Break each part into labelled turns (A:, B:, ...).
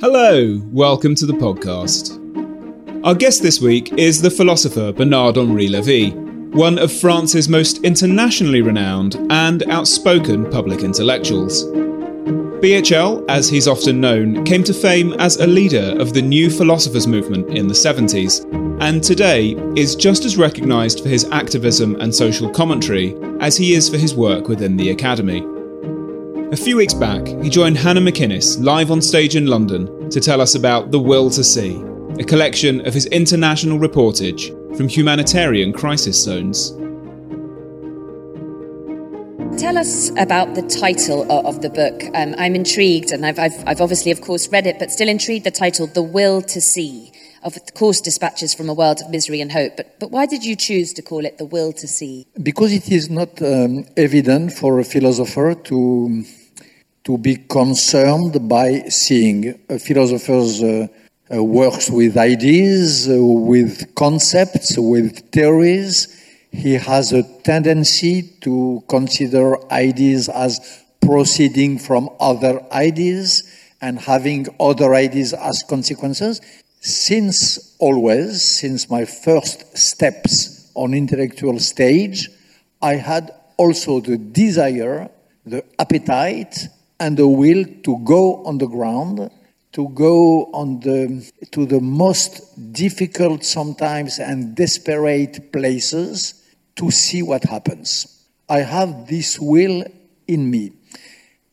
A: Hello, welcome to the podcast. Our guest this week is the philosopher Bernard Henri Levy, one of France's most internationally renowned and outspoken public intellectuals. BHL, as he's often known, came to fame as a leader of the new philosophers movement in the 70s, and today is just as recognised for his activism and social commentary as he is for his work within the Academy. A few weeks back, he joined Hannah McInnes live on stage in London to tell us about The Will to See, a collection of his international reportage from humanitarian crisis zones.
B: Tell us about the title of the book. Um, I'm intrigued, and I've, I've, I've obviously, of course, read it, but still intrigued the title, The Will to See of course dispatches from a world of misery and hope. But, but why did you choose to call it the will to see?
C: Because it is not um, evident for a philosopher to to be concerned by seeing. A philosopher uh, uh, works with ideas, uh, with concepts, with theories. He has a tendency to consider ideas as proceeding from other ideas and having other ideas as consequences. Since always, since my first steps on intellectual stage, I had also the desire, the appetite, and the will to go on the ground, to go on the, to the most difficult sometimes and desperate places to see what happens. I have this will in me.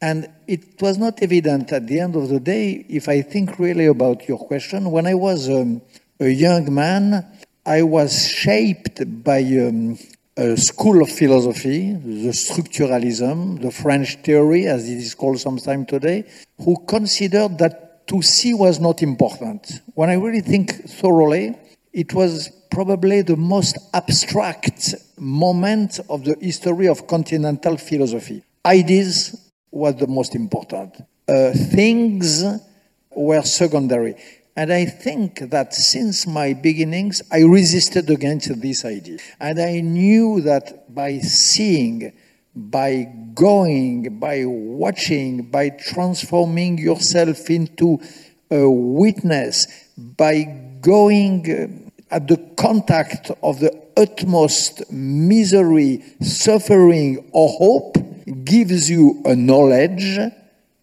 C: And it was not evident at the end of the day, if I think really about your question, when I was um, a young man, I was shaped by um, a school of philosophy, the structuralism, the French theory, as it is called sometimes today, who considered that to see was not important. When I really think thoroughly, it was probably the most abstract moment of the history of continental philosophy. Ideas were the most important. Uh, things were secondary. And I think that since my beginnings, I resisted against this idea. And I knew that by seeing, by going, by watching, by transforming yourself into a witness, by going uh, at the contact of the utmost misery, suffering, or hope, gives you a knowledge,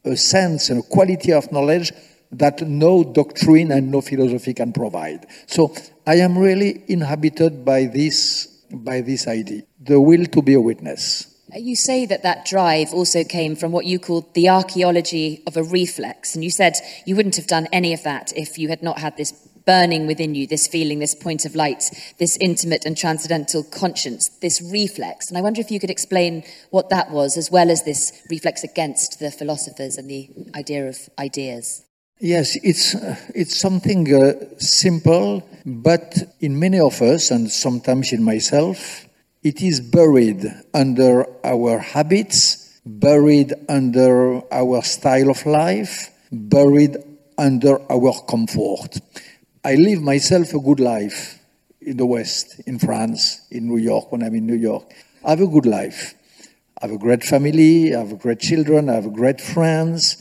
C: a sense, and a quality of knowledge that no doctrine and no philosophy can provide. So I am really inhabited by this, by this idea, the will to be a witness.
B: Uh, you say that that drive also came from what you called the archaeology of a reflex. And you said you wouldn't have done any of that if you had not had this burning within you, this feeling, this point of light, this intimate and transcendental conscience, this reflex. And I wonder if you could explain what that was, as well as this reflex against the philosophers and the idea of ideas.
C: Yes, it's, it's something uh, simple, but in many of us, and sometimes in myself, it is buried under our habits, buried under our style of life, buried under our comfort. I live myself a good life in the West, in France, in New York, when I'm in New York. I have a good life. I have a great family, I have great children, I have great friends.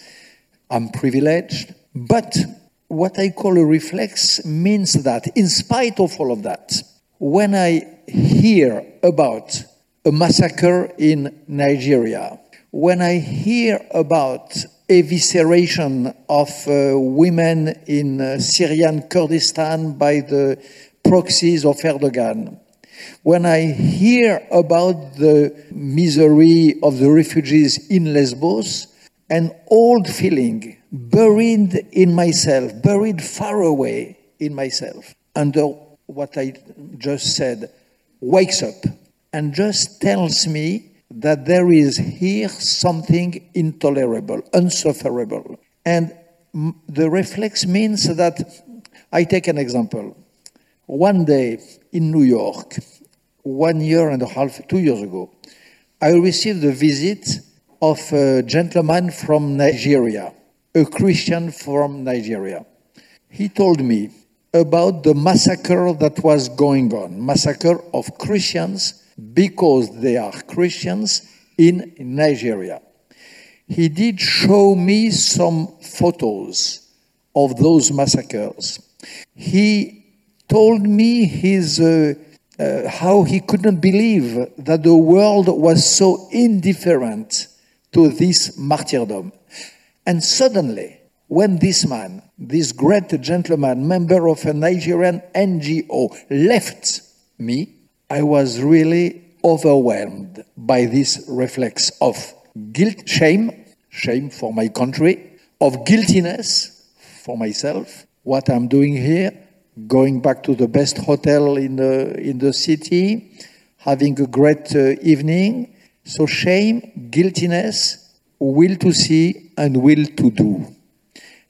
C: I'm privileged. But what I call a reflex means that, in spite of all of that, when I hear about a massacre in Nigeria, when I hear about evisceration of uh, women in uh, Syrian Kurdistan by the proxies of Erdogan, when I hear about the misery of the refugees in Lesbos, an old feeling buried in myself, buried far away in myself, under uh, what I just said, wakes up and just tells me that there is here something intolerable, unsufferable. And the reflex means that I take an example. One day in New York, one year and a half, two years ago, I received a visit of a gentleman from Nigeria, a Christian from Nigeria. He told me about the massacre that was going on, massacre of Christians because they are Christians in Nigeria. He did show me some photos of those massacres. He told me his, uh, uh, how he couldn't believe that the world was so indifferent to this martyrdom. And suddenly, when this man, this great gentleman, member of a Nigerian NGO, left me, I was really overwhelmed by this reflex of guilt, shame, shame for my country, of guiltiness for myself, what I'm doing here, going back to the best hotel in the, in the city, having a great uh, evening. So, shame, guiltiness, will to see, and will to do.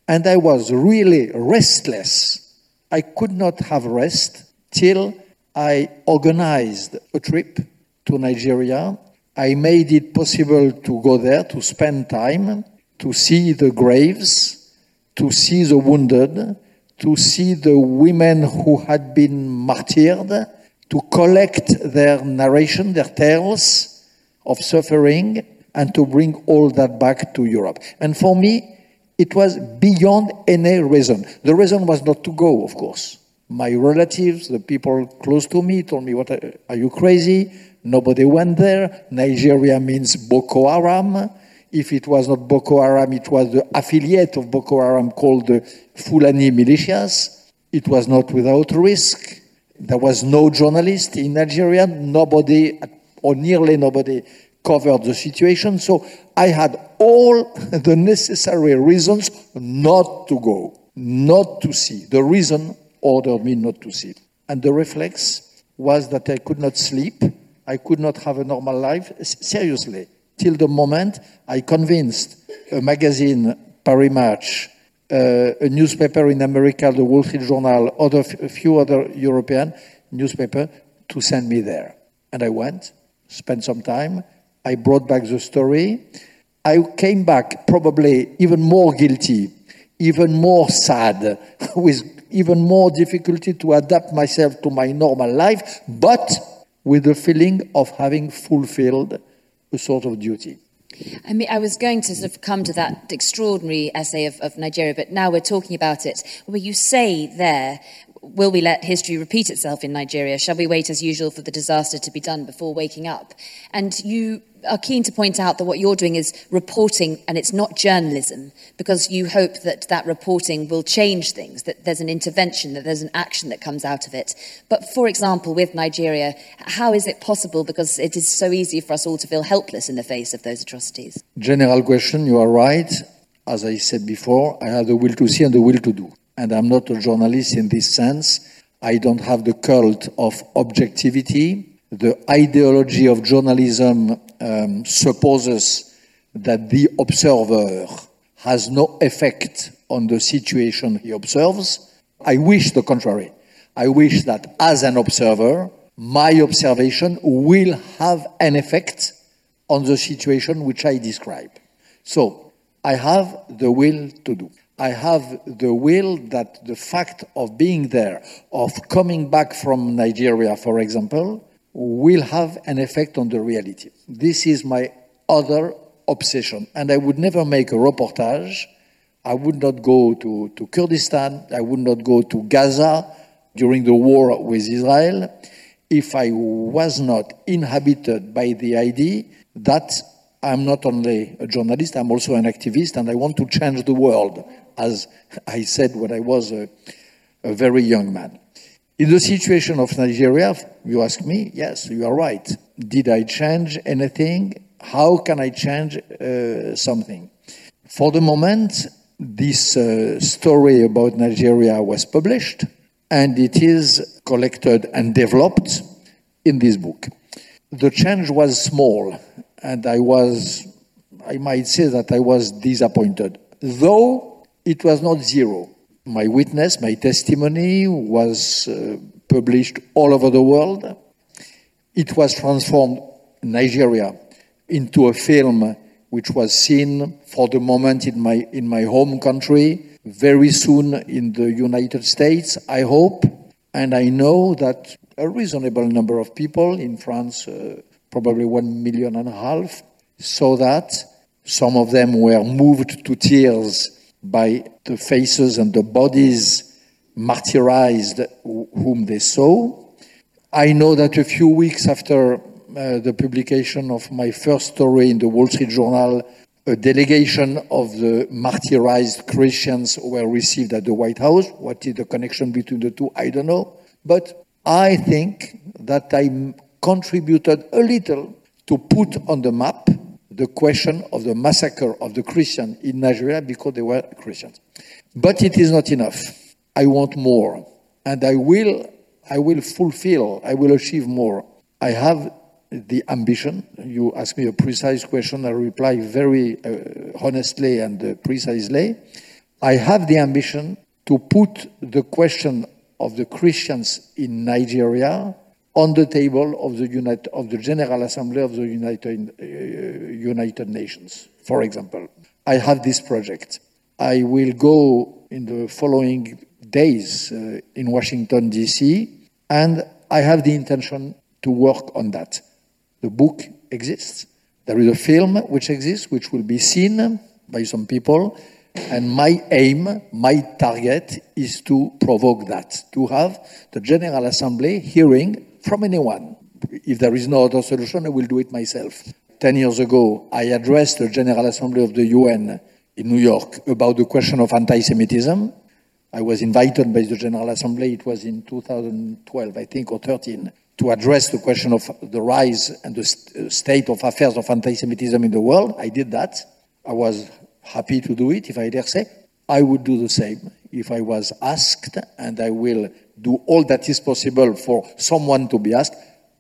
C: And I was really restless. I could not have rest till I organized a trip to Nigeria. I made it possible to go there, to spend time, to see the graves, to see the wounded, to see the women who had been martyred, to collect their narration, their tales of suffering, and to bring all that back to Europe. And for me, it was beyond any reason. The reason was not to go, of course. My relatives, the people close to me, told me, "What uh, are you crazy? Nobody went there. Nigeria means Boko Haram. If it was not Boko Haram, it was the affiliate of Boko Haram called the Fulani militias. It was not without risk. There was no journalist in Nigeria. Nobody, or nearly nobody, covered the situation. So I had all the necessary reasons not to go, not to see. The reason ordered me not to see. And the reflex was that I could not sleep. I could not have a normal life. Seriously, till the moment I convinced a magazine, Paris Match, uh, a newspaper in America, the Wall Street Journal, other, a few other European newspaper to send me there. And I went, spent some time. I brought back the story. I came back probably even more guilty, even more sad, with even more difficulty to adapt myself to my normal life, but with the feeling of having fulfilled a sort of duty.
B: I mean, I was going to sort of come to that extraordinary essay of, of Nigeria, but now we're talking about it, where you say there, will we let history repeat itself in Nigeria? Shall we wait as usual for the disaster to be done before waking up? And you are keen to point out that what you're doing is reporting, and it's not journalism, because you hope that that reporting will change things, that there's an intervention, that there's an action that comes out of it. But for example, with Nigeria, how is it possible? Because it is so easy for us all to feel helpless in the face of those atrocities.
C: General question, you are right. As I said before, I have the will to see and the will to do. And I'm not a journalist in this sense. I don't have the cult of objectivity the ideology of journalism um, supposes that the observer has no effect on the situation he observes. I wish the contrary. I wish that as an observer, my observation will have an effect on the situation which I describe. So I have the will to do. I have the will that the fact of being there, of coming back from Nigeria, for example, will have an effect on the reality. This is my other obsession. And I would never make a reportage. I would not go to, to Kurdistan. I would not go to Gaza during the war with Israel if I was not inhabited by the idea that I'm not only a journalist, I'm also an activist, and I want to change the world, as I said when I was a, a very young man. In the situation of Nigeria, you ask me, yes, you are right. Did I change anything? How can I change uh, something? For the moment, this uh, story about Nigeria was published and it is collected and developed in this book. the change was small, and I was, I might say that I was disappointed, though it was not zero. My witness, my testimony was uh, published all over the world. It was transformed Nigeria into a film which was seen for the moment in my in my home country, very soon in the United States, I hope, and I know that a reasonable number of people in France, uh, probably one million and a half, saw that. Some of them were moved to tears by the faces and the bodies martyrized whom they saw. I know that a few weeks after uh, the publication of my first story in the Wall Street Journal, a delegation of the martyrized Christians were received at the White House. What is the connection between the two? I don't know. But I think that I contributed a little to put on the map the question of the massacre of the Christians in Nigeria because they were Christians. But it is not enough. I want more. And I will, I will fulfill, I will achieve more. I have the ambition. You ask me a precise question, I reply very uh, honestly and uh, precisely. I have the ambition to put the question of the Christians in Nigeria on the table of the, United, of the General Assembly of the United, uh, United Nations, for example. I have this project. I will go in the following days uh, in Washington, D.C., and I have the intention to work on that. The book exists. There is a film which exists, which will be seen by some people, and my aim, my target is to provoke that, to have the General Assembly hearing from anyone. If there is no other solution, I will do it myself. Ten years ago, I addressed the General Assembly of the UN in New York about the question of anti Semitism. I was invited by the General Assembly, it was in 2012, I think, or 13, to address the question of the rise and the st- uh, state of affairs of anti Semitism in the world. I did that. I was happy to do it, if I dare say. I would do the same if I was asked, and I will do all that is possible for someone to be asked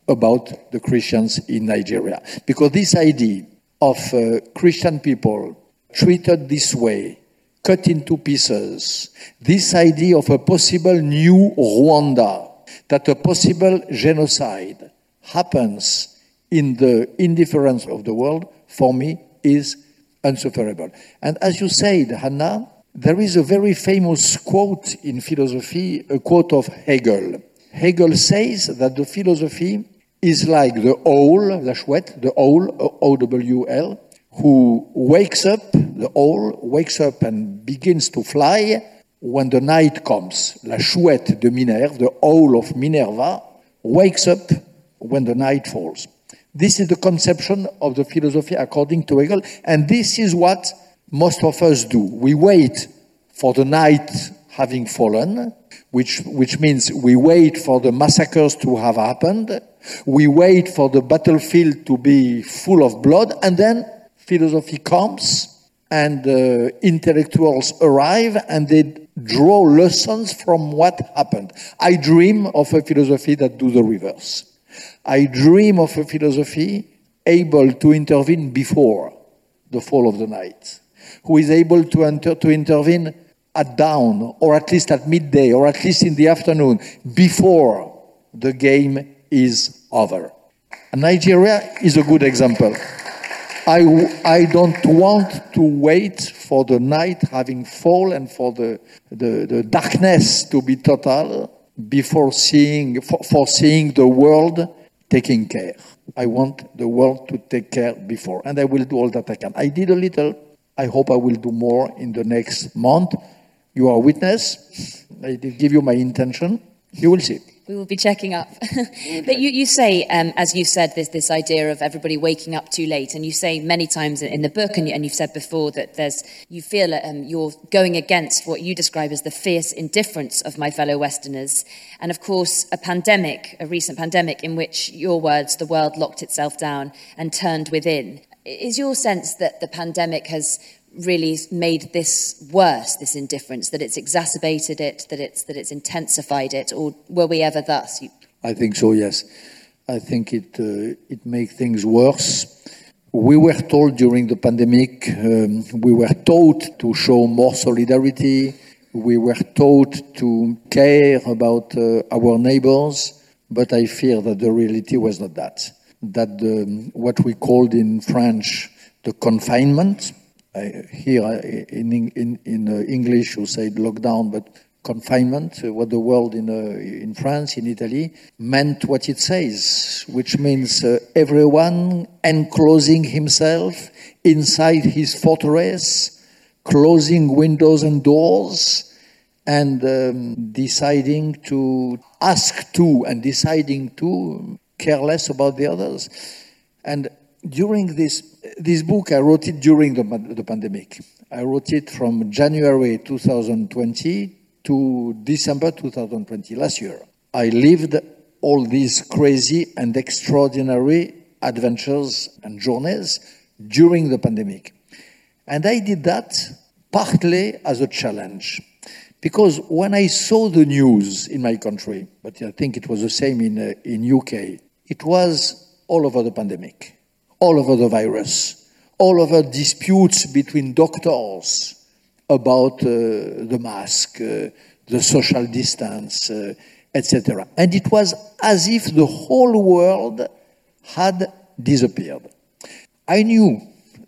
C: about the Christians in Nigeria. Because this idea of uh, Christian people treated this way, cut into pieces, this idea of a possible new Rwanda, that a possible genocide happens in the indifference of the world, for me, is unsufferable. And as you said, Hannah, there is a very famous quote in philosophy, a quote of Hegel. Hegel says that the philosophy is like the owl, the chouette, the owl, O-W-L, who wakes up, the owl wakes up and begins to fly when the night comes. La chouette de Minerve, the owl of Minerva, wakes up when the night falls. This is the conception of the philosophy according to Hegel, and this is what most of us do. We wait for the night having fallen, which, which means we wait for the massacres to have happened, we wait for the battlefield to be full of blood, and then philosophy comes and uh, intellectuals arrive and they draw lessons from what happened. I dream of a philosophy that do the reverse. I dream of a philosophy able to intervene before the fall of the night, who is able to, enter, to intervene at dawn, or at least at midday, or at least in the afternoon, before the game is over. Nigeria is a good example. I, I don't want to wait for the night having fall and for the, the, the darkness to be total before seeing, for, for seeing the world taking care. I want the world to take care before, and I will do all that I can. I did a little. I hope I will do more in the next month. You are a witness. I did give you my intention. You will see
B: we will be checking up. but you, you say, um, as you said, there's this idea of everybody waking up too late, and you say many times in, the book, and, you, and you've said before that there's you feel um, you're going against what you describe as the fierce indifference of my fellow Westerners, and of course a pandemic, a recent pandemic in which your words, the world locked itself down and turned within. Is your sense that the pandemic has really made this worse, this indifference, that it's exacerbated it, that it's, that it's intensified it, or were we ever thus?
C: I think so, yes. I think it, uh, it makes things worse. We were told during the pandemic, um, we were taught to show more solidarity. We were taught to care about uh, our neighbors, but I fear that the reality was not that. That the, what we called in French the confinement, here in, in, in uh, English you say lockdown, but confinement, uh, what the world in, uh, in France, in Italy, meant what it says, which means uh, everyone enclosing himself inside his fortress, closing windows and doors, and um, deciding to ask to and deciding to care less about the others. And during this, this book, I wrote it during the, the pandemic. I wrote it from January 2020 to December 2020, last year. I lived all these crazy and extraordinary adventures and journeys during the pandemic. And I did that partly as a challenge. Because when I saw the news in my country, but I think it was the same in, uh, in UK, it was all over the pandemic, all over the virus, all over disputes between doctors, about uh, the mask, uh, the social distance, uh, etc. And it was as if the whole world had disappeared. I knew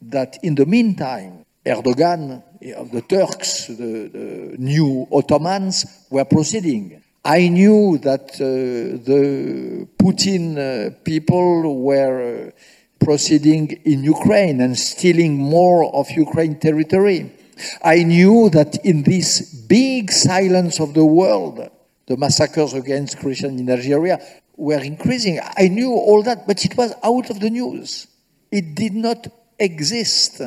C: that in the meantime, Erdogan, the Turks, the, the new Ottomans were proceeding. I knew that uh, the Putin uh, people were uh, proceeding in Ukraine and stealing more of Ukraine territory. I knew that in this big silence of the world, the massacres against Christians in Nigeria were increasing. I knew all that, but it was out of the news. It did not exist.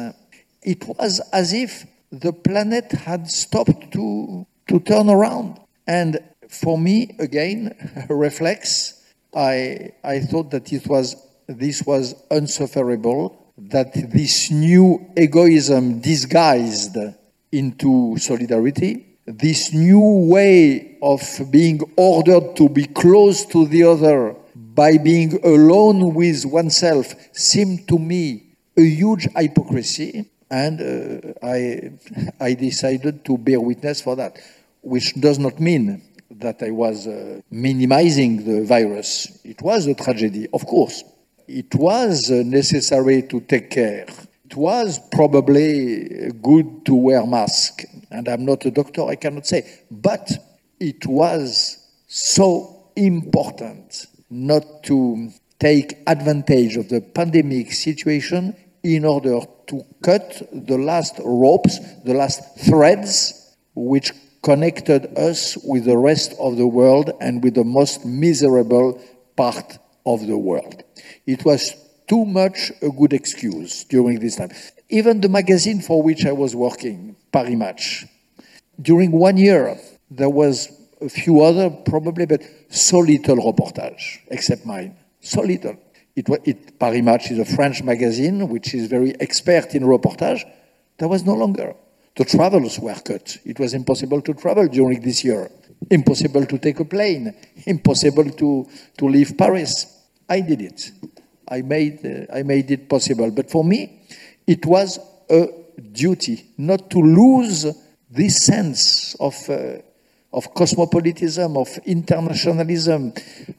C: It was as if the planet had stopped to, to turn around. And for me, again, a reflex, I, I thought that it was, this was unsufferable that this new egoism disguised into solidarity, this new way of being ordered to be close to the other by being alone with oneself seemed to me a huge hypocrisy, and uh, I, I decided to bear witness for that, which does not mean that I was uh, minimizing the virus. It was a tragedy, of course it was necessary to take care. It was probably good to wear mask, and I'm not a doctor, I cannot say, but it was so important not to take advantage of the pandemic situation in order to cut the last ropes, the last threads which connected us with the rest of the world and with the most miserable part of the world. It was too much a good excuse during this time. Even the magazine for which I was working, Paris Match, during one year, there was a few other probably, but so little reportage, except mine. So little. It, was it, Paris Match is a French magazine which is very expert in reportage. There was no longer. The travels were cut. It was impossible to travel during this year. Impossible to take a plane. Impossible to, to leave Paris. I did it. I made, uh, I made it possible. But for me, it was a duty not to lose this sense of, uh, of cosmopolitanism, of internationalism,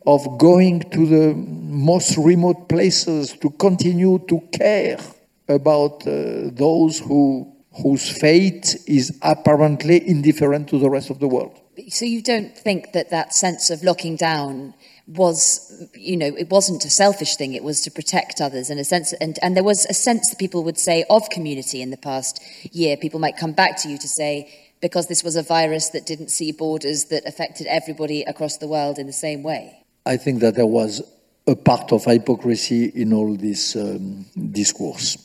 C: of going to the most remote places, to continue to care about uh, those who, whose fate is apparently indifferent to the rest of the world.
B: So you don't think that that sense of locking down was, you know, it wasn't a selfish thing, it was to protect others in a sense. And, and there was a sense that people would say of community in the past year. People might come back to you to say, because this was a virus that didn't see borders, that affected everybody across the world in the same way.
C: I think that there was a part of hypocrisy in all this um, discourse.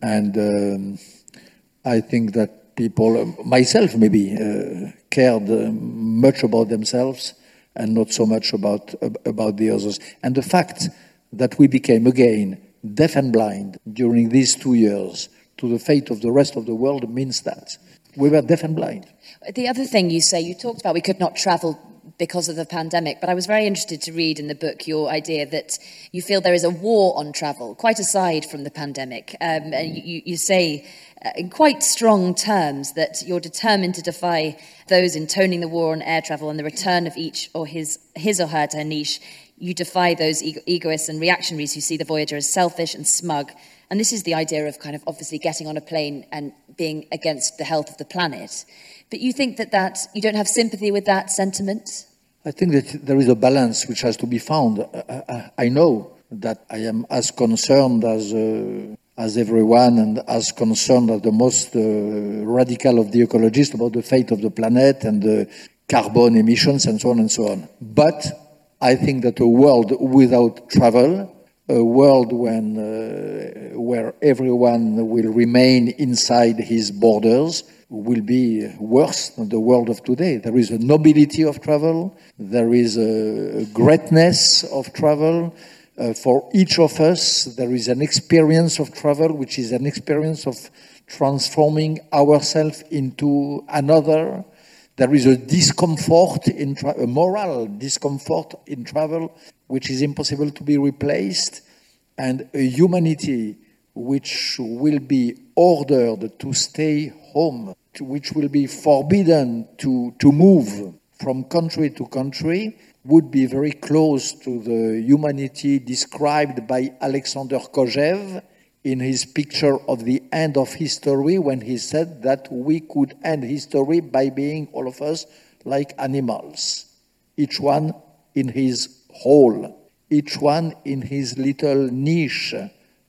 C: And um, I think that people, myself maybe, uh, cared uh, much about themselves and not so much about, about the others. And the fact that we became again deaf and blind during these two years to the fate of the rest of the world means that we were deaf and blind.
B: The other thing you say, you talked about we could not travel because of the pandemic. But I was very interested to read in the book your idea that you feel there is a war on travel, quite aside from the pandemic. Um, and you, you say Uh, in quite strong terms that you're determined to defy those intoning the war on air travel and the return of each or his, his or her to her niche. You defy those ego- egoists and reactionaries who see the Voyager as selfish and smug. And this is the idea of kind of obviously getting on a plane and being against the health of the planet. But you think that, that you don't have sympathy with that sentiment?
C: I think that there is a balance which has to be found. I, I, I know that I am as concerned as, uh, as everyone and as concerned as the most uh, radical of the ecologists about the fate of the planet and the carbon emissions and so on and so on. But I think that a world without travel, a world when, uh, where everyone will remain inside his borders, will be worse than the world of today. There is a nobility of travel, there is a greatness of travel. Uh, for each of us, there is an experience of travel, which is an experience of transforming ourselves into another. There is a discomfort in tra- a moral discomfort in travel, which is impossible to be replaced, and a humanity which will be ordered to stay home to which will be forbidden to, to move from country to country would be very close to the humanity described by Alexander Kojève in his picture of the end of history when he said that we could end history by being all of us like animals, each one in his hole, each one in his little niche,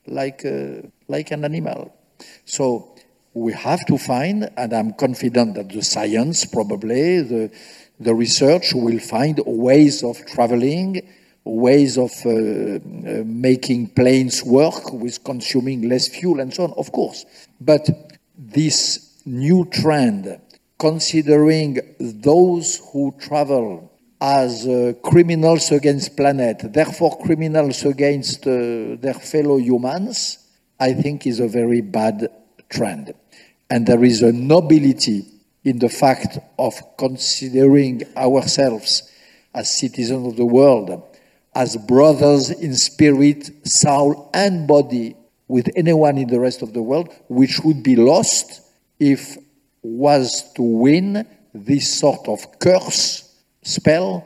C: like, a, like an animal. So we have to find, and I'm confident that the science, probably, the, the research will find ways of traveling, ways of uh, uh, making planes work with consuming less fuel and so on, of course. But this new trend, considering those who travel as uh, criminals against planet, therefore criminals against uh, their fellow humans, I think is a very bad trend. And there is a nobility in the fact of considering ourselves as citizens of the world, as brothers in spirit, soul, and body with anyone in the rest of the world, which would be lost if was to win this sort of curse spell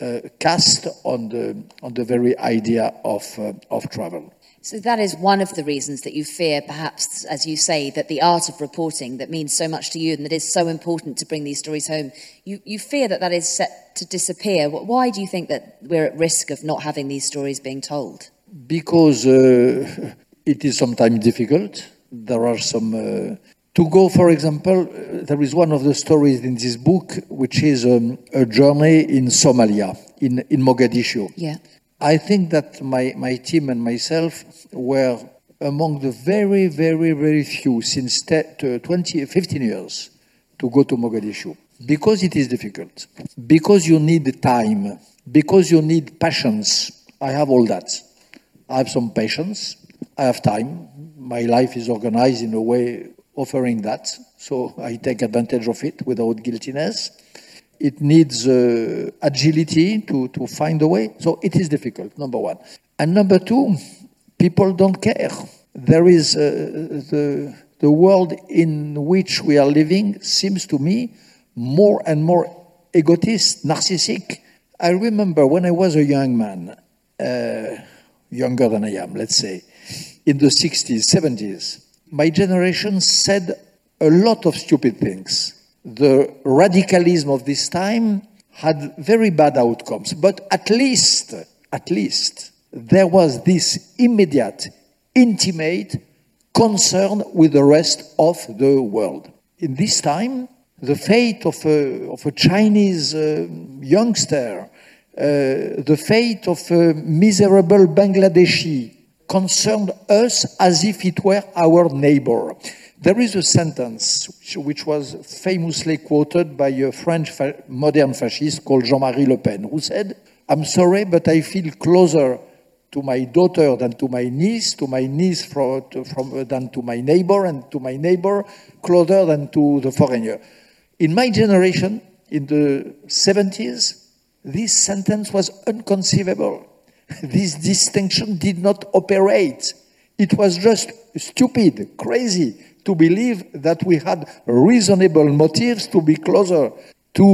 C: uh, cast on the on the very idea of uh, of travel.
B: So that is one of the reasons that you fear, perhaps, as you say, that the art of reporting that means so much to you and that is so important to bring these stories home, you, you fear that that is set to disappear. Why do you think that we're at risk of not having these stories being told?
C: Because uh, it is sometimes difficult. There are some. Uh, to go, for example, uh, there is one of the stories in this book, which is um, a journey in Somalia, in, in Mogadishu.
B: Yeah
C: I think that my, my team and myself were among the very, very, very few since 20, 15 years to go to Mogadishu. Because it is difficult, because you need time, because you need patience. I have all that. I have some patience, I have time. My life is organized in a way offering that, so I take advantage of it without guiltiness it needs uh, agility to, to find a way. So it is difficult, number one. And number two, people don't care. There is uh, the, the world in which we are living seems to me more and more egotist, narcissistic. I remember when I was a young man, uh, younger than I am, let's say, in the 60s, 70s, my generation said a lot of stupid things the radicalism of this time had very bad outcomes. But at least, at least, there was this immediate, intimate concern with the rest of the world. In this time, the fate of a, of a Chinese uh, youngster, uh, the fate of a miserable Bangladeshi concerned us as if it were our neighbor. There is a sentence which was famously quoted by a French fa modern fascist called Jean Marie Le Pen, who said, I'm sorry, but I feel closer to my daughter than to my niece, to my niece from, from, than to my neighbor, and to my neighbor closer than to the foreigner. In my generation, in the 70s, this sentence was unconceivable. This distinction did not operate. It was just stupid, crazy to believe that we had reasonable motives to be closer to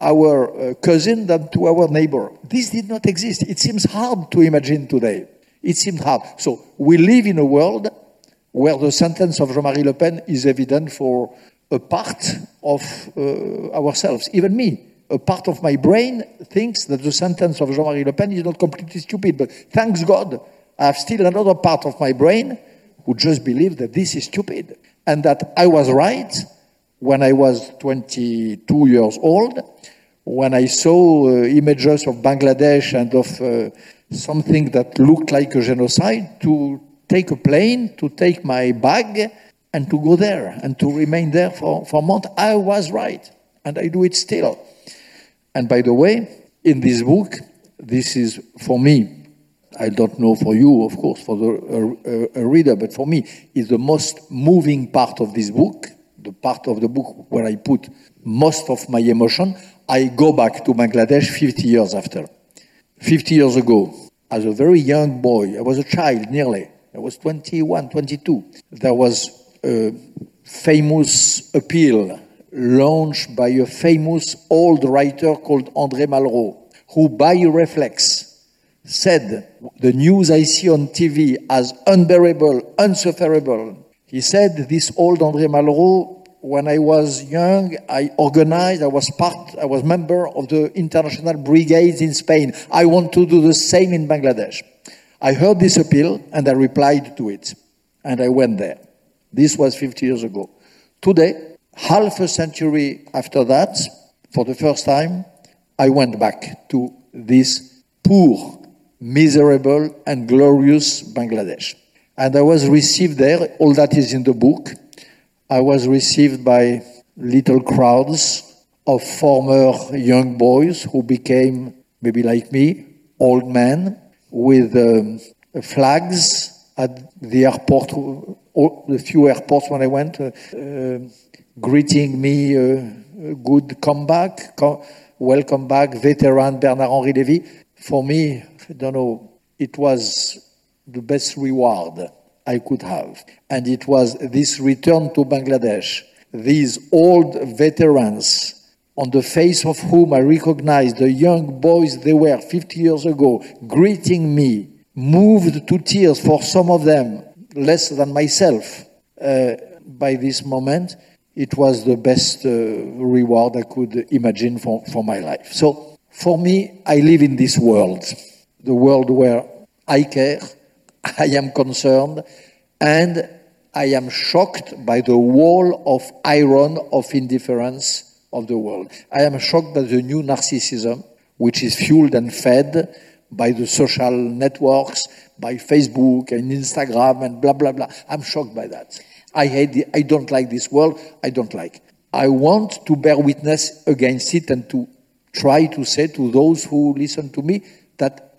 C: our uh, cousin than to our neighbor. This did not exist. It seems hard to imagine today. It seems hard. So we live in a world where the sentence of Jean-Marie Le Pen is evident for a part of uh, ourselves, even me. A part of my brain thinks that the sentence of Jean-Marie Le Pen is not completely stupid, but thanks God, I have still another part of my brain who just believes that this is stupid and that I was right when I was 22 years old, when I saw uh, images of Bangladesh and of uh, something that looked like a genocide, to take a plane, to take my bag, and to go there and to remain there for, for a month. I was right, and I do it still. And by the way, in this book, this is for me, I don't know for you, of course, for the a, a reader, but for me, is the most moving part of this book, the part of the book where I put most of my emotion. I go back to Bangladesh 50 years after. 50 years ago, as a very young boy, I was a child nearly, I was 21, 22. There was a famous appeal launched by a famous old writer called André Malraux, who by reflex said, The news I see on TV as unbearable, unsufferable. He said, This old André Malraux, when I was young, I organized, I was part, I was member of the international brigades in Spain. I want to do the same in Bangladesh. I heard this appeal and I replied to it. And I went there. This was 50 years ago. Today, half a century after that, for the first time, I went back to this poor, miserable, and glorious Bangladesh. And I was received there, all that is in the book. I was received by little crowds of former young boys who became, maybe like me, old men with um, flags at the airport, the few airports when I went, uh, uh, greeting me, uh, good comeback, co- welcome back, veteran Bernard-Henri Lévy. For me, I don't know, it was the best reward I could have. And it was this return to Bangladesh, these old veterans on the face of whom I recognized the young boys they were 50 years ago, greeting me, moved to tears for some of them, less than myself, uh, by this moment. It was the best uh, reward I could imagine for, for my life. So, for me, I live in this world, the world where I care, I am concerned, and I am shocked by the wall of iron of indifference of the world. I am shocked by the new narcissism, which is fueled and fed by the social networks, by Facebook and Instagram and blah, blah, blah. I'm shocked by that. I hate it. I don't like this world. I don't like. I want to bear witness against it and to try to say to those who listen to me that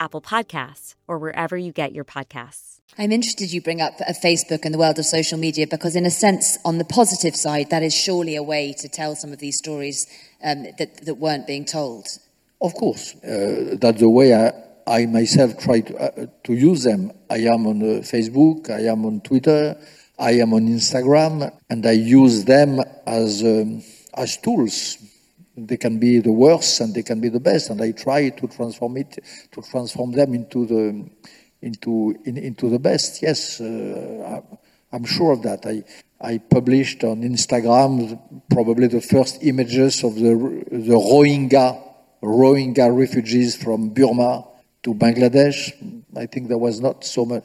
D: Apple Podcasts, or wherever you get your podcasts.
B: I'm interested you bring up Facebook and the world of social media because, in a sense, on the positive side, that is surely a way to tell some of these stories um, that, that weren't being told.
C: Of course. Uh, that's the way I, I myself try to, uh, to use them. I am on uh, Facebook, I am on Twitter, I am on Instagram, and I use them as, um, as tools they can be the worst and they can be the best, and I try to transform it, to transform them into the into in, into the best. Yes, uh, I'm sure of that. I I published on Instagram probably the first images of the the Rohingya Rohingya refugees from Burma to Bangladesh. I think there was not so much.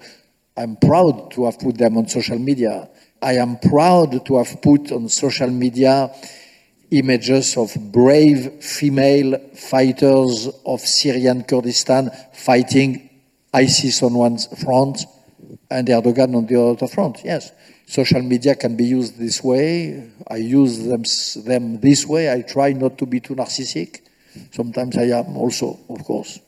C: I'm proud to have put them on social media. I am proud to have put on social media images of brave female fighters of Syrian Kurdistan fighting ISIS on one front and Erdogan on the other front. Yes, social media can be used this way. I use them, them this way. I try not to be too narcissistic. Sometimes I am also, of course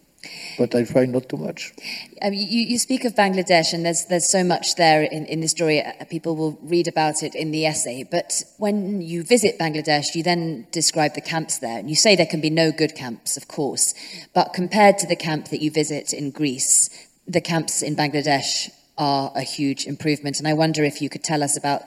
C: but I try not too much.
B: Um, you, you, speak of Bangladesh, and there's, there's so much there in, in the story. Uh, people will read about it in the essay. But when you visit Bangladesh, you then describe the camps there. And you say there can be no good camps, of course. But compared to the camp that you visit in Greece, the camps in Bangladesh are a huge improvement. And I wonder if you could tell us about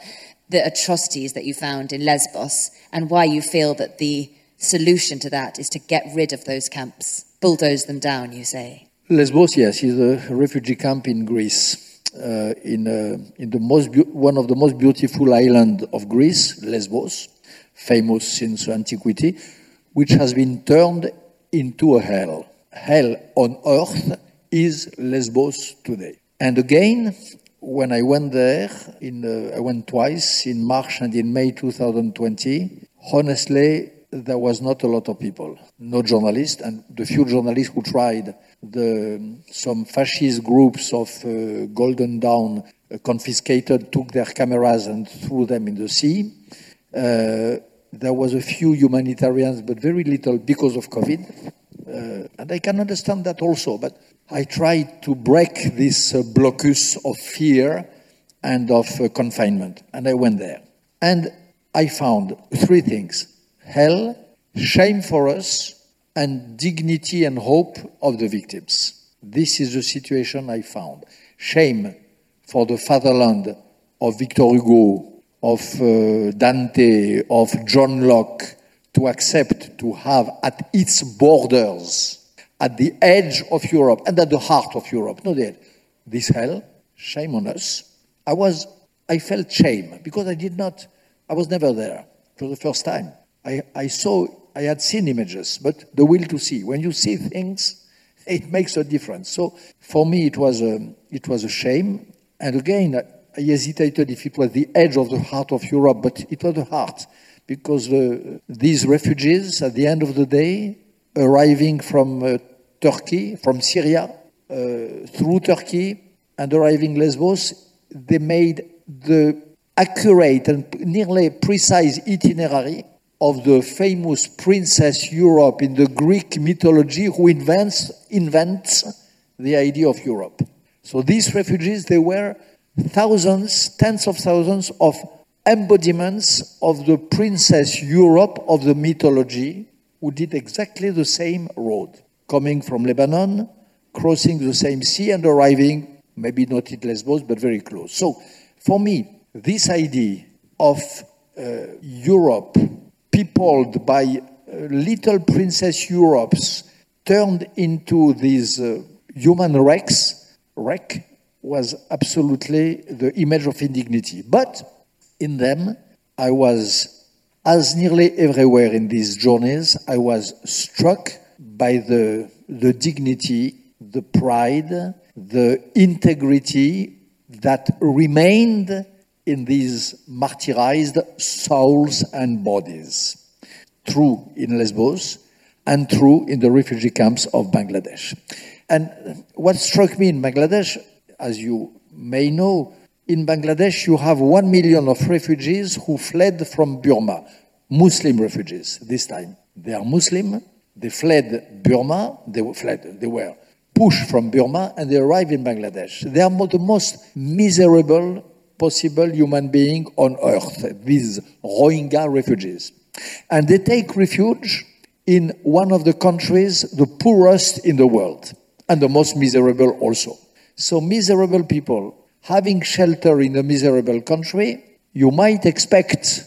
B: the atrocities that you found in Lesbos and why you feel that the solution to that is to get rid of those camps bulldoze them down, you say?
C: Lesbos, yes, is a refugee camp in Greece, uh, in, uh, in the most one of the most beautiful islands of Greece, Lesbos, famous since antiquity, which has been turned into a hell. Hell on earth is Lesbos today. And again, when I went there, in, uh, I went twice in March and in May 2020. Honestly, there was not a lot of people, no journalists, and the few journalists who tried, the, some fascist groups of uh, Golden Dawn uh, confiscated, took their cameras and threw them in the sea. Uh, there was a few humanitarians, but very little because of COVID. Uh, and I can understand that also, but I tried to break this uh, blocus of fear and of uh, confinement, and I went there. And I found three things hell, shame for us, and dignity and hope of the victims. This is the situation I found. Shame for the fatherland of Victor Hugo, of uh, Dante, of John Locke, to accept to have at its borders, at the edge of Europe and at the heart of Europe, the this hell, shame on us. I was, I felt shame because I did not, I was never there for the first time. I, I saw, I had seen images, but the will to see. When you see things, it makes a difference. So for me, it was a, it was a shame. And again, I hesitated if it was the edge of the heart of Europe, but it was the heart. Because uh, these refugees, at the end of the day, arriving from uh, Turkey, from Syria, uh, through Turkey, and arriving Lesbos, they made the accurate and nearly precise itinerary of the famous princess Europe in the Greek mythology who invents, invents the idea of Europe. So these refugees, they were thousands, tens of thousands of embodiments of the princess Europe of the mythology who did exactly the same road, coming from Lebanon, crossing the same sea and arriving, maybe not at Lesbos, but very close. So for me, this idea of uh, Europe peopled by uh, little princess Europes turned into these uh, human wrecks, wreck was absolutely the image of indignity. But in them, I was, as nearly everywhere in these journeys, I was struck by the, the dignity, the pride, the integrity that remained in these martyrized souls and bodies. True in Lesbos and true in the refugee camps of Bangladesh. And what struck me in Bangladesh, as you may know, in Bangladesh you have one million of refugees who fled from Burma, Muslim refugees this time. They are Muslim, they fled Burma, they were fled, they were pushed from Burma and they arrived in Bangladesh. They are the most miserable possible human being on earth, these Rohingya refugees. And they take refuge in one of the countries the poorest in the world and the most miserable also. So, miserable people having shelter in a miserable country, you might expect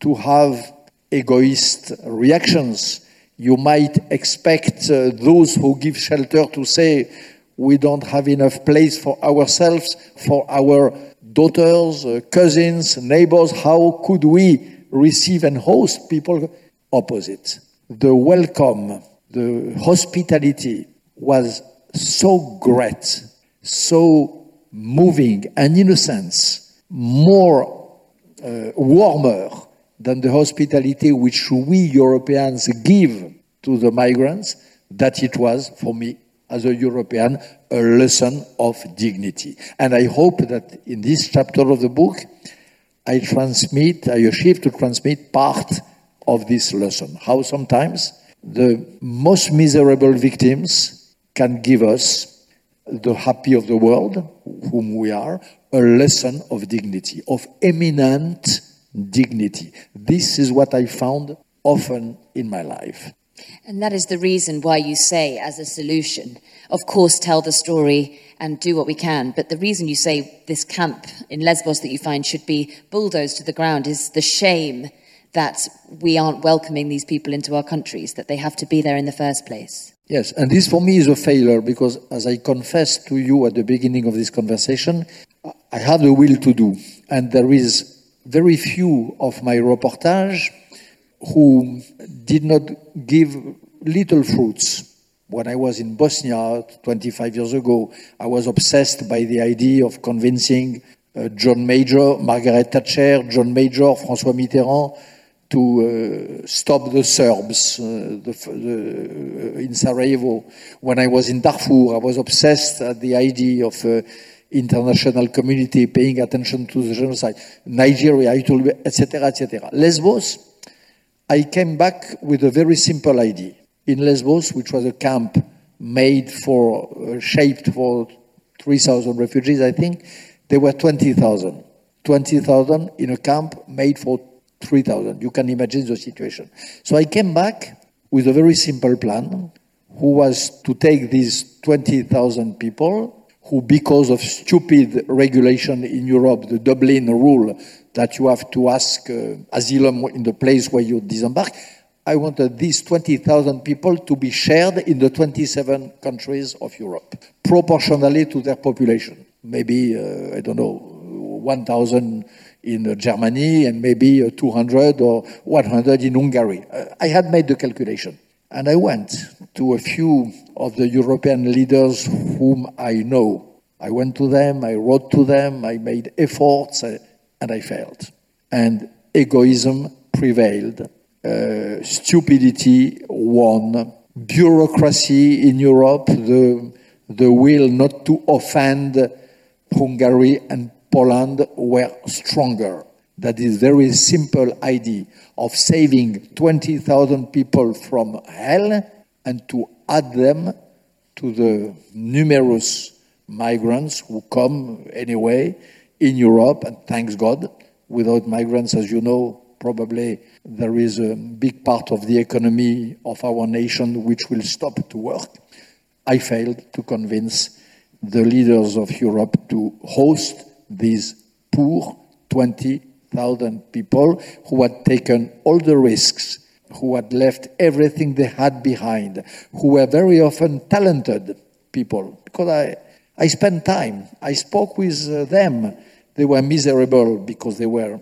C: to have egoist reactions. You might expect uh, those who give shelter to say, we don't have enough place for ourselves, for our daughters, uh, cousins, neighbors, how could we receive and host people? Opposite. The welcome, the hospitality was so great, so moving, and in a sense, more uh, warmer than the hospitality which we Europeans give to the migrants, that it was for me as a European a lesson of dignity. And I hope that in this chapter of the book, I transmit, I achieve to transmit part of this lesson. How sometimes the most miserable victims can give us the happy of the world, whom we are, a lesson of dignity, of eminent dignity. This is what I found often in my life.
B: And that is the reason why you say, as a solution, of course, tell the story and do what we can. But the reason you say this camp in Lesbos that you find should be bulldozed to the ground is the shame that we aren't welcoming these people into our countries, that they have to be there in the first place.
C: Yes, and this for me is a failure because, as I confessed to you at the beginning of this conversation, I have the will to do, and there is very few of my reportage who did not give little fruits. When I was in Bosnia 25 years ago, I was obsessed by the idea of convincing uh, John Major, Margaret Thatcher, John Major, François Mitterrand to uh, stop the Serbs uh, the, the, uh, in Sarajevo. When I was in Darfur, I was obsessed at the idea of uh, international community paying attention to the genocide. Nigeria, etc., etc. Lesbos, I came back with a very simple idea. In Lesbos, which was a camp made for, uh, shaped for 3,000 refugees, I think, there were 20,000. 20,000 in a camp made for 3,000. You can imagine the situation. So I came back with a very simple plan, who was to take these 20,000 people, who, because of stupid regulation in Europe, the Dublin rule that you have to ask uh, asylum in the place where you disembark, I wanted these 20,000 people to be shared in the 27 countries of Europe, proportionally to their population. Maybe, uh, I don't know, 1,000 in Germany and maybe uh, 200 or 100 in Hungary. Uh, I had made the calculation. And I went to a few of the European leaders whom I know. I went to them, I wrote to them, I made efforts, uh, and I failed. And egoism prevailed. Uh, stupidity won. Bureaucracy in Europe, the, the will not to offend Hungary and Poland were stronger. That is very simple idea of saving 20,000 people from hell and to add them to the numerous migrants who come anyway in Europe, and thanks God, without migrants, as you know, probably there is a big part of the economy of our nation which will stop to work. I failed to convince the leaders of Europe to host these poor 20,000 people who had taken all the risks, who had left everything they had behind, who were very often talented people. Because I, I spent time, I spoke with uh, them. They were miserable because they were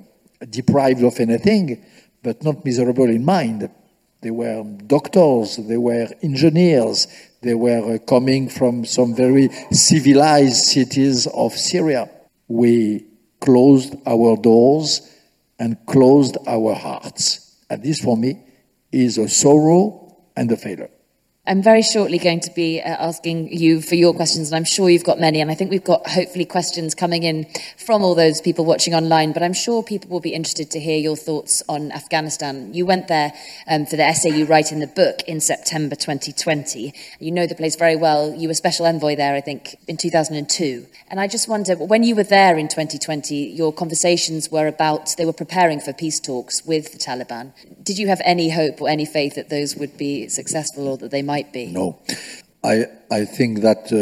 C: deprived of anything, but not miserable in mind. They were doctors, they were engineers, they were uh, coming from some very civilized cities of Syria we closed our doors and closed our hearts. And this, for me, is a sorrow and a failure.
B: I'm very shortly going to be uh, asking you for your questions, and I'm sure you've got many. And I think we've got hopefully questions coming in from all those people watching online. But I'm sure people will be interested to hear your thoughts on Afghanistan. You went there um, for the essay you write in the book in September 2020. You know the place very well. You were special envoy there, I think, in 2002. And I just wonder, when you were there in 2020, your conversations were about, they were preparing for peace talks with the Taliban. Did you have any hope or any faith that those would be successful or that they might? Might be?
C: No. I, I think that uh,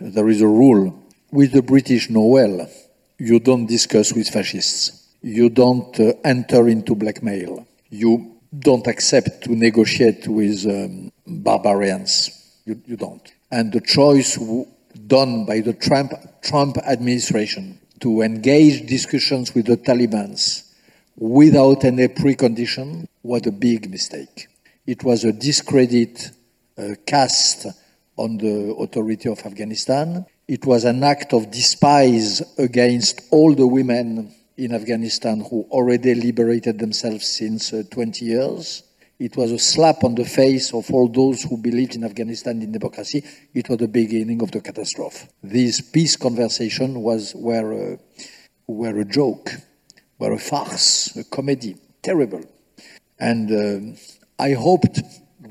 C: there is a rule. With the British know well, you don't discuss with fascists. You don't uh, enter into blackmail. You don't accept to negotiate with um, barbarians. You, you don't. And the choice w- done by the Trump, Trump administration to engage discussions with the Taliban without any precondition was a big mistake. It was a discredit cast on the authority of Afghanistan. It was an act of despise against all the women in Afghanistan who already liberated themselves since uh, 20 years. It was a slap on the face of all those who believed in Afghanistan in democracy. It was the beginning of the catastrophe. This peace conversation was were, uh, were a joke, were a farce, a comedy, terrible. And uh, I hoped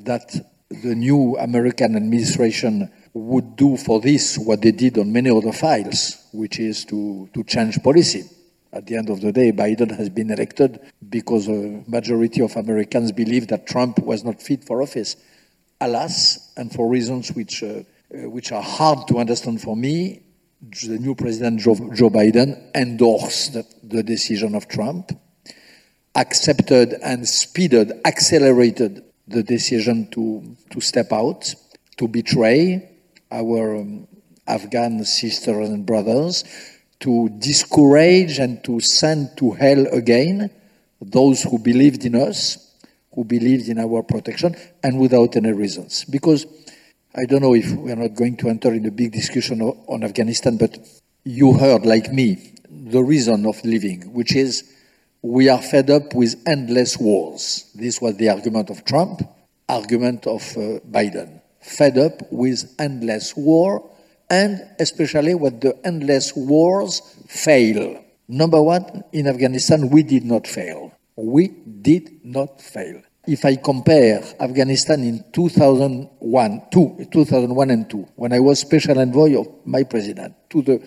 C: that the new American administration would do for this what they did on many other files, which is to, to change policy. At the end of the day, Biden has been elected because a majority of Americans believe that Trump was not fit for office. Alas, and for reasons which, uh, uh, which are hard to understand for me, the new president Joe, Joe Biden endorsed the decision of Trump, accepted and speeded, accelerated the decision to, to step out, to betray our um, Afghan sisters and brothers, to discourage and to send to hell again those who believed in us, who believed in our protection, and without any reasons. Because I don't know if we are not going to enter in a big discussion on Afghanistan, but you heard, like me, the reason of living, which is we are fed up with endless wars. This was the argument of Trump, argument of uh, Biden. Fed up with endless war, and especially when the endless wars fail. Number one, in Afghanistan, we did not fail. We did not fail. If I compare Afghanistan in 2001, two, 2001 and 2, when I was special envoy of my president, to the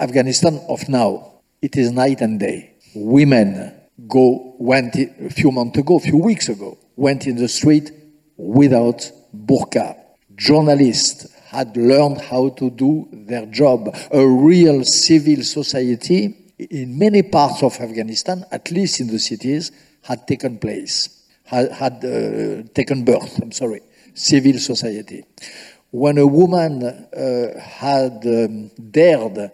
C: Afghanistan of now, it is night and day women go went a few months ago, a few weeks ago, went in the street without burqa. Journalists had learned how to do their job. A real civil society in many parts of Afghanistan, at least in the cities, had taken place, had, had uh, taken birth. I'm sorry, civil society. When a woman uh, had um, dared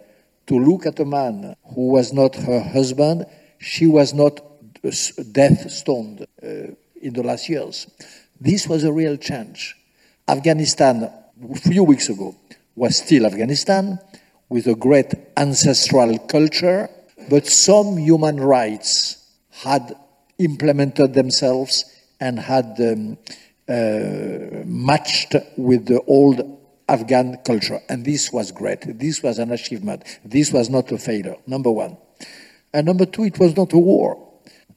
C: to look at a man who was not her husband, she was not death stoned uh, in the last years. This was a real change. Afghanistan, a few weeks ago, was still Afghanistan with a great ancestral culture, but some human rights had implemented themselves and had um, uh, matched with the old Afghan culture. And this was great. This was an achievement. This was not a failure, number one. And number two, it was not a war.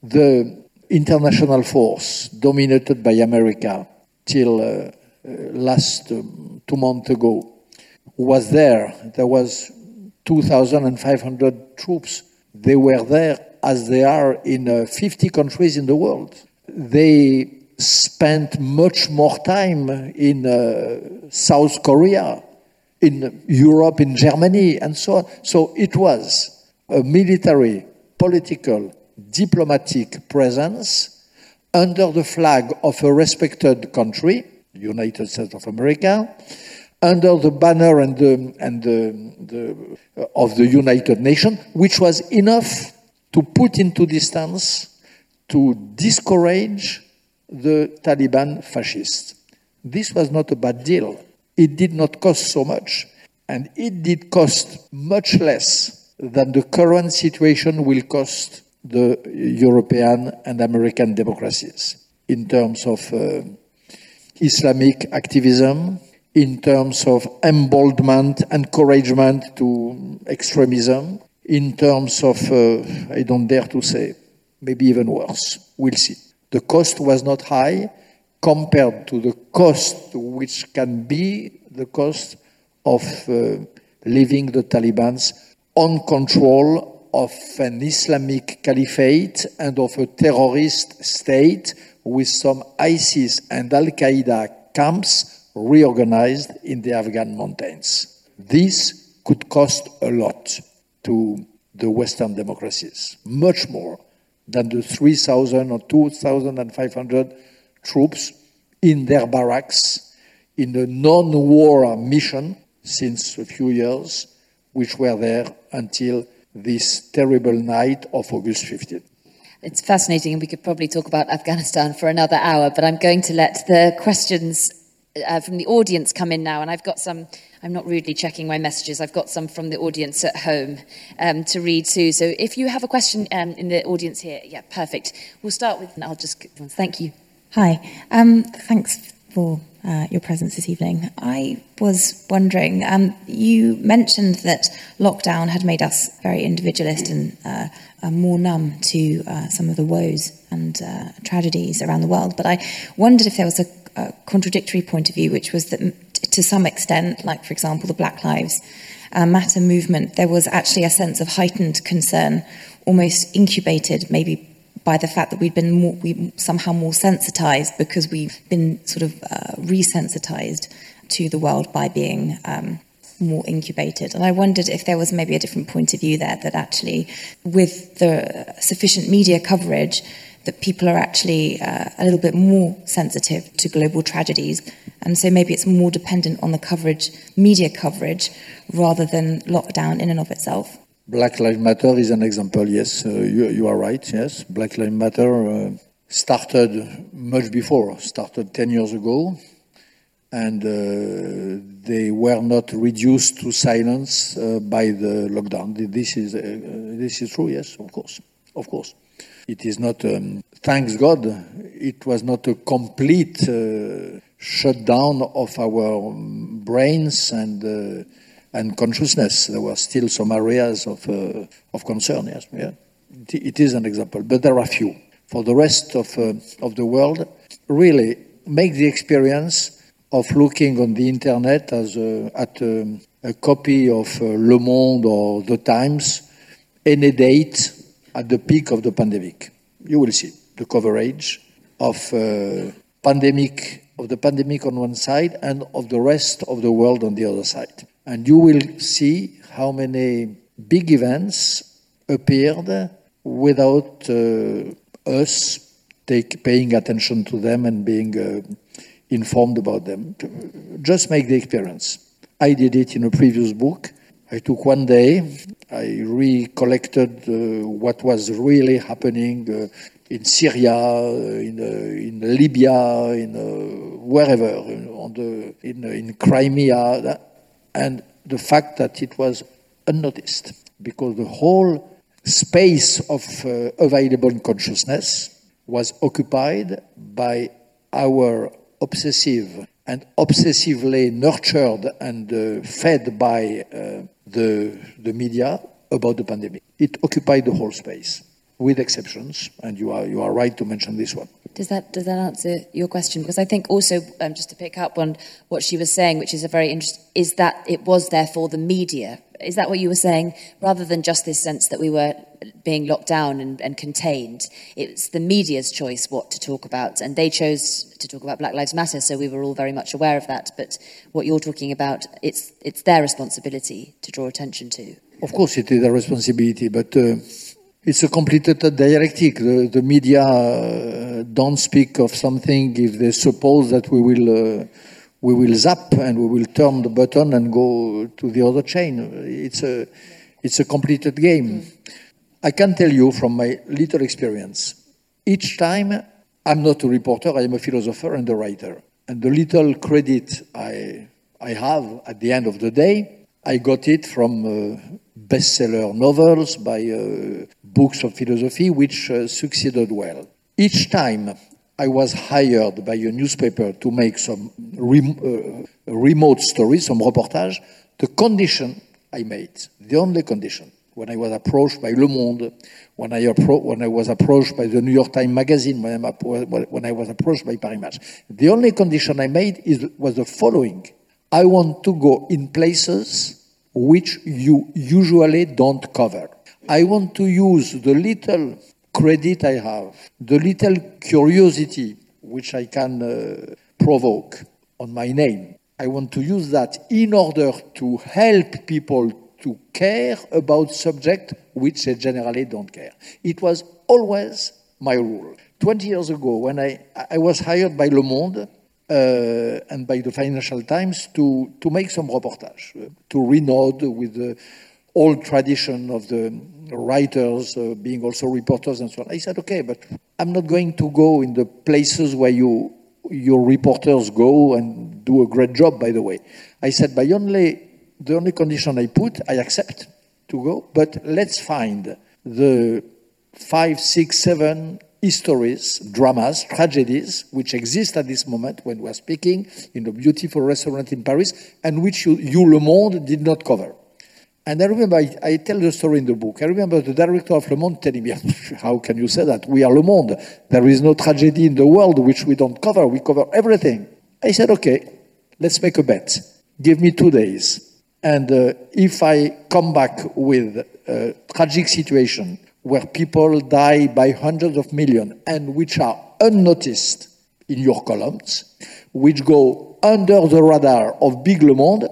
C: The international force dominated by America till uh, uh, last um, two months ago was there. There was 2,500 troops. They were there as they are in uh, 50 countries in the world. They spent much more time in uh, South Korea, in Europe, in Germany, and so on. So it was a military, political, diplomatic presence under the flag of a respected country, the United States of America, under the banner and the, and the, the, uh, of the United Nations, which was enough to put into distance, to discourage the Taliban fascists. This was not a bad deal. It did not cost so much, and it did cost much less than the current situation will cost the European and American democracies in terms of uh, Islamic activism, in terms of emboldenment, encouragement to extremism, in terms of, uh, I don't dare to say, maybe even worse. We'll see. The cost was not high compared to the cost which can be the cost of uh, leaving the Taliban's on control of an Islamic caliphate and of a terrorist state with some ISIS and Al Qaeda camps reorganized in the Afghan mountains. This could cost a lot to the Western democracies, much more than the 3,000 or 2,500 troops in their barracks in a non war mission since a few years, which were there until this terrible night of August 15th.
B: It's fascinating, and we could probably talk about Afghanistan for another hour, but I'm going to let the questions uh, from the audience come in now, and I've got some I'm not rudely checking my messages. I've got some from the audience at home um, to read too. So if you have a question um, in the audience here, yeah, perfect. We'll start with, and I'll just, thank you.
E: Hi. Um, thanks for uh, your presence this evening. I was wondering, um, you mentioned that lockdown had made us very individualist and uh, uh, more numb to uh, some of the woes and uh, tragedies around the world. But I wondered if there was a, a, contradictory point of view, which was that to some extent, like for example, the Black Lives uh, Matter movement, there was actually a sense of heightened concern, almost incubated maybe by the fact that we'd been more, we somehow more sensitized because we've been sort of uh, resensitized to the world by being um, more incubated. And I wondered if there was maybe a different point of view there that actually, with the sufficient media coverage, that people are actually uh, a little bit more sensitive to global tragedies. And so maybe it's more dependent on the coverage, media coverage, rather than lockdown in and of itself.
C: Black Lives Matter is an example, yes. Uh, you, you, are right, yes. Black Lives Matter uh, started much before, started 10 years ago, and uh, they were not reduced to silence uh, by the lockdown. This is, uh, this is true, yes, of course, of course. It is not, um, thanks God, it was not a complete uh, shutdown of our brains and and consciousness. There were still some areas of, uh, of concern, yes. Yeah. It is an example, but there are few. For the rest of, uh, of the world, really make the experience of looking on the internet as a, at a, a copy of uh, Le Monde or The Times, any date at the peak of the pandemic. You will see the coverage of uh, pandemic of the pandemic on one side and of the rest of the world on the other side. And you will see how many big events appeared without uh, us take, paying attention to them and being uh, informed about them. Just make the experience. I did it in a previous book. I took one day, I recollected uh, what was really happening uh, in Syria, uh, in, uh, in Libya, in wherever, on the, in, in Crimea and the fact that it was unnoticed because the whole space of uh, available consciousness was occupied by our obsessive and obsessively nurtured and uh, fed by uh, the, the media about the pandemic. It occupied the whole space, with exceptions, and you are, you are right to mention this one.
B: Does that does that answer your question? Because I think also um, just to pick up on what she was saying, which is a very interesting, is that it was therefore the media. Is that what you were saying? Rather than just this sense that we were being locked down and, and contained, it's the media's choice what to talk about, and they chose to talk about Black Lives Matter, so we were all very much aware of that. But what you're talking about, it's it's their responsibility to draw attention to.
C: Of course, it is their responsibility, but. Uh it's a completed dialectic. The, the media uh, don't speak of something if they suppose that we will uh, we will zap and we will turn the button and go to the other chain. It's a it's a completed game. I can tell you from my little experience. Each time I'm not a reporter, I am a philosopher and a writer. And the little credit I I have at the end of the day, I got it from uh, bestseller novels, by uh, books of philosophy, which uh, succeeded well. Each time I was hired by a newspaper to make some rem- uh, remote stories, some reportage, the condition I made, the only condition, when I was approached by Le Monde, when I, appro- when I was approached by the New York Times Magazine, when, when I was approached by Paris Match, the only condition I made is, was the following. I want to go in places which you usually don't cover. I want to use the little credit I have, the little curiosity which I can uh, provoke on my name. I want to use that in order to help people to care about subjects which they generally don't care. It was always my rule. 20 years ago, when I, I was hired by Le Monde, uh, and by the Financial Times to, to make some reportage, uh, to renode with the old tradition of the writers uh, being also reporters and so on. I said, okay, but I'm not going to go in the places where you your reporters go and do a great job, by the way. I said, by only, the only condition I put, I accept to go, but let's find the five, six, seven histories, dramas, tragedies, which exist at this moment when we are speaking in a beautiful restaurant in Paris, and which you, you Le Monde did not cover. And I remember, I, I, tell the story in the book. I remember the director of Le Monde telling me, How can you say that? We are Le Monde. There is no tragedy in the world which we don't cover. We cover everything. I said, Okay, let's make a bet. Give me two days. And uh, if I come back with a tragic situation where people die by hundreds of millions and which are unnoticed in your columns, which go under the radar of Big Le Monde,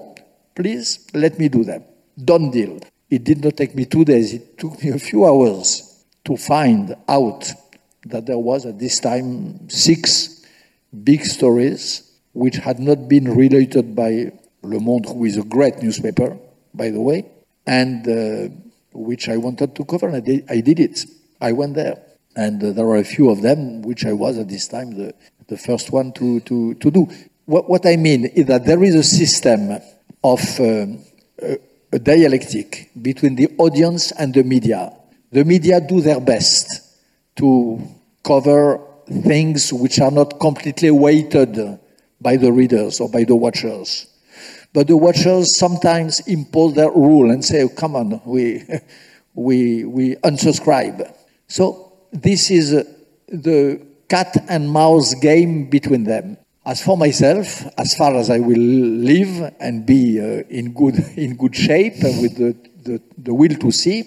C: please let me do them done deal. It did not take me two days, it took me a few hours to find out that there was at this time six big stories which had not been related by Le Monde, who is a great newspaper, by the way, and uh, which I wanted to cover, and I did, I did it. I went there. And uh, there are a few of them which I was at this time the, the first one to, to, to do. What, what I mean is that there is a system of um, a dialectic between the audience and the media. The media do their best to cover things which are not completely weighted by the readers or by the watchers. But the watchers sometimes impose their rule and say, oh, come on, we, we, we unsubscribe. So this is the cat and mouse game between them. As for myself, as far as I will live and be uh, in, good, in good shape and with the, the, the will to see,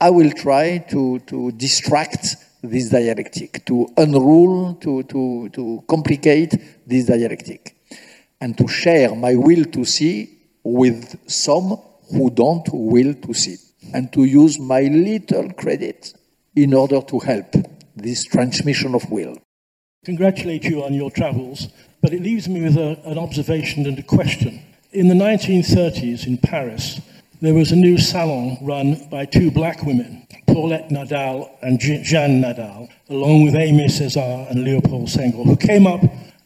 C: I will try to, to distract this dialectic, to unroll, to, to, to complicate this dialectic, and to share my will to see with some who don't will to see, and to use my little credit in order to help this transmission of will.
F: Congratulate you on your travels but it leaves me with a, an observation and a question. In the 1930s in Paris, there was a new salon run by two black women, Paulette Nardal and Jeanne Nardal, along with Aimé Césaire and Leopold Senghor, who came up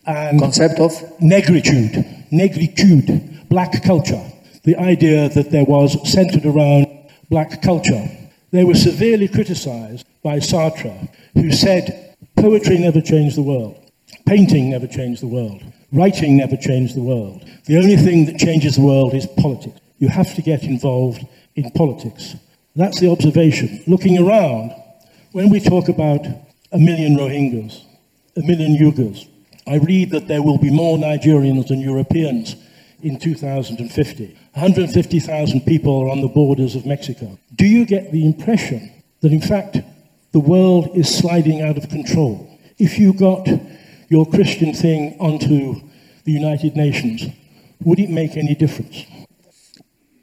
F: and...
C: Concept of?
F: Negritude. Negritude. Black culture. The idea that there was centered around black culture. They were severely criticized by Sartre, who said, poetry never changed the world. Painting never changed the world. Writing never changed the world. The only thing that changes the world is politics. You have to get involved in politics. That's the observation. Looking around, when we talk about a million Rohingyas, a million Uyghurs, I read that there will be more Nigerians than Europeans in 2050. 150,000 people are on the borders of Mexico. Do you get the impression that, in fact, the world is sliding out of control? If you got your Christian thing onto the United Nations, would it make any difference?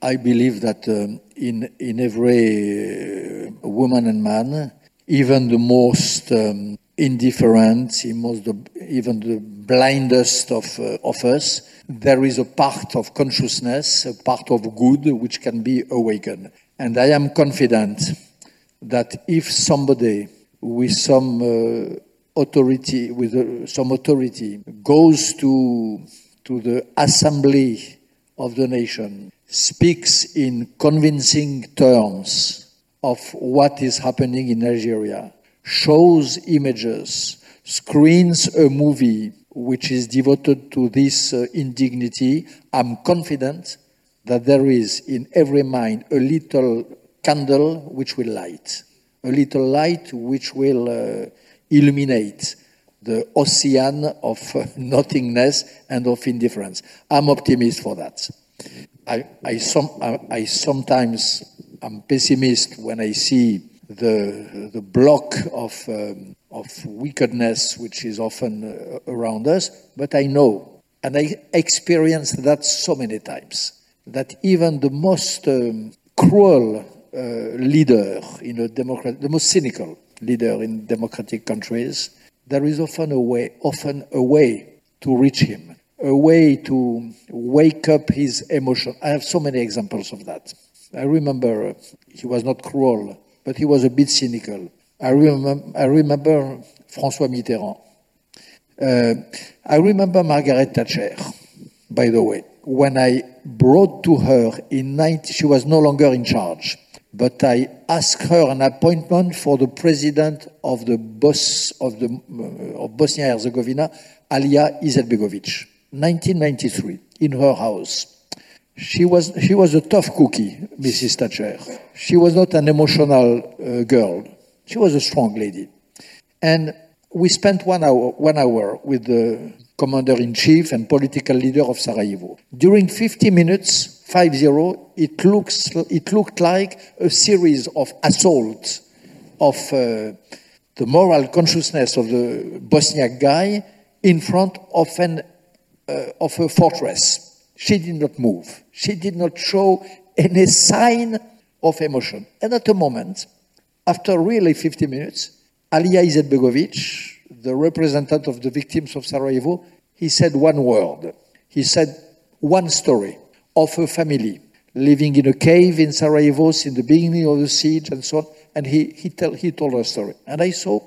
C: I believe that um, in, in every uh, woman and man, even the most um, indifferent, most even the blindest of, uh, of us, there is a part of consciousness, a part of good which can be awakened. And I am confident that if somebody with some uh, authority, with uh, some authority, goes to, to the assembly of the nation, speaks in convincing terms of what is happening in Nigeria, shows images, screens a movie which is devoted to this uh, indignity, I'm confident that there is in every mind a little candle which will light, a little light which will uh, illuminate the ocean of uh, nothingness and of indifference. I'm optimist for that. I, I, I, I sometimes am pessimist when I see the, the block of, um, of wickedness which is often uh, around us, but I know, and I experienced that so many times, that even the most um, cruel uh, leader in a democracy, the most cynical leader in democratic countries, there is often a way, often a way to reach him, a way to wake up his emotion. I have so many examples of that. I remember uh, he was not cruel, but he was a bit cynical. I remember, I remember François Mitterrand. Uh, I remember Margaret Thatcher. by the way, when I brought to her in 90, she was no longer in charge, but I asked her an appointment for the president of the boss of the uh, of Bosnia Herzegovina, Alija Izetbegovic, 1993, in her house. She was she was a tough cookie, Mrs. Thatcher. She was not an emotional uh, girl. She was a strong lady, and we spent one hour one hour with the commander in chief and political leader of Sarajevo. During 50 minutes, 5-0, it looks it looked like a series of assaults of uh, the moral consciousness of the Bosniak guy in front of an uh, of a fortress. She did not move. She did not show any sign of emotion. And at a moment, after really 50 minutes, Alija Izetbegovic, the representative of the victims of Sarajevo, he said one word. He said one story of a family living in a cave in Sarajevo in the beginning of the siege and so on. And he, he, tell, he told her story. And I saw,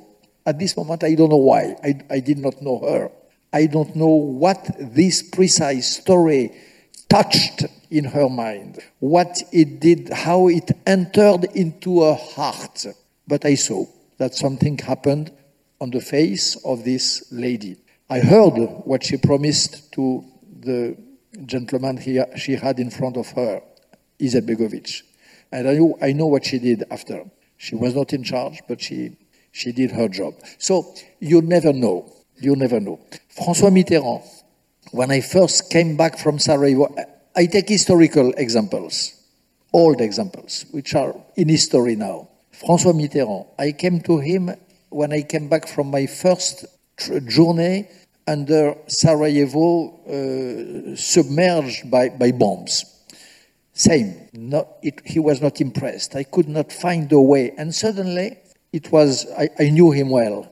C: at this moment, I don't know why. I, I did not know her. I don't know what this precise story touched in her mind, what it did, how it entered into her heart. But I saw that something happened on the face of this lady. I heard what she promised to the gentleman he, she had in front of her, Izetbegovic. And I know, I know what she did after. She was not in charge, but she, she did her job. So you never know. You never know. François Mitterrand, when I first came back from Sarajevo, I take historical examples, old examples, which are in history now. François Mitterrand, I came to him when I came back from my first journey under Sarajevo, uh, submerged by, by bombs. Same, not, it, he was not impressed. I could not find a way. And suddenly, it was, I, I knew him well,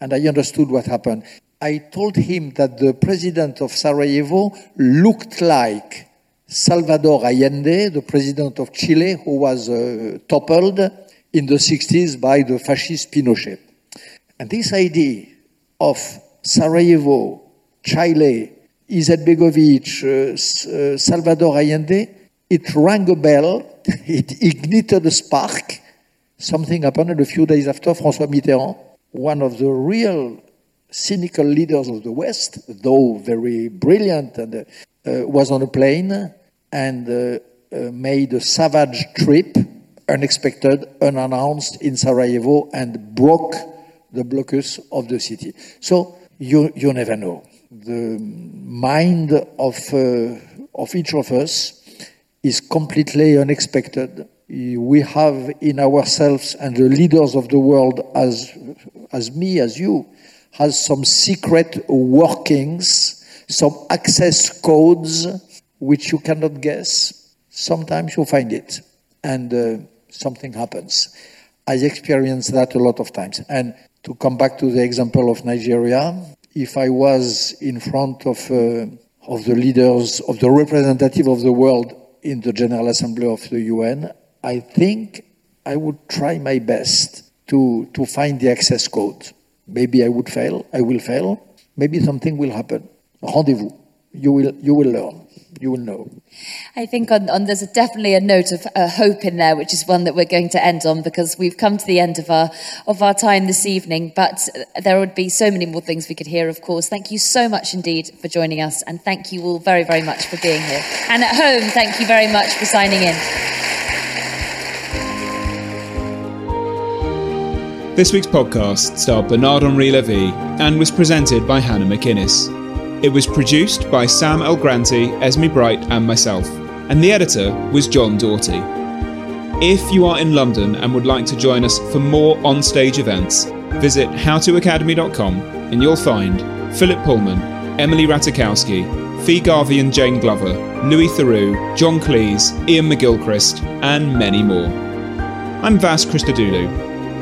C: and I understood what happened. I told him that the president of Sarajevo looked like Salvador Allende, the president of Chile, who was uh, toppled in the 60s by the fascist Pinochet. And this idea of Sarajevo, Chile, Izetbegovic, uh, uh, Salvador Allende, it rang a bell, it ignited a spark. Something happened a few days after François Mitterrand, one of the real cynical leaders of the West, though very brilliant, and, uh, uh, was on a plane and uh, uh, made a savage trip, unexpected, unannounced in Sarajevo, and broke the blocus of the city. So you, you never know. The mind of, uh, of each of us is completely unexpected. We have in ourselves and the leaders of the world, as, as me, as you, has some secret workings, some access codes which you cannot guess. Sometimes you find it and uh, something happens. I experienced that a lot of times. And to come back to the example of Nigeria, if I was in front of, uh, of the leaders, of the representative of the world in the General Assembly of the UN, I think I would try my best to, to find the access code. Maybe I would fail, I will fail. Maybe something will happen. Rendezvous. You will, you will learn you will know.
B: I think on, on, there's a, definitely a note of uh, hope in there, which is one that we're going to end on because we've come to the end of our of our time this evening. But there would be so many more things we could hear. Of course, thank you so much indeed for joining us, and thank you all very very much for being here. And at home, thank you very much for signing in.
A: This week's podcast starred Bernard Henri Levy and was presented by Hannah McInnes. It was produced by Sam El Granti, Esme Bright, and myself, and the editor was John Doughty. If you are in London and would like to join us for more on-stage events, visit howtoacademy.com and you'll find Philip Pullman, Emily Ratajkowski, Fee Garvey and Jane Glover, Louis Theroux, John Cleese, Iain McGilchrist, and many more. I'm Vas Christodoulou.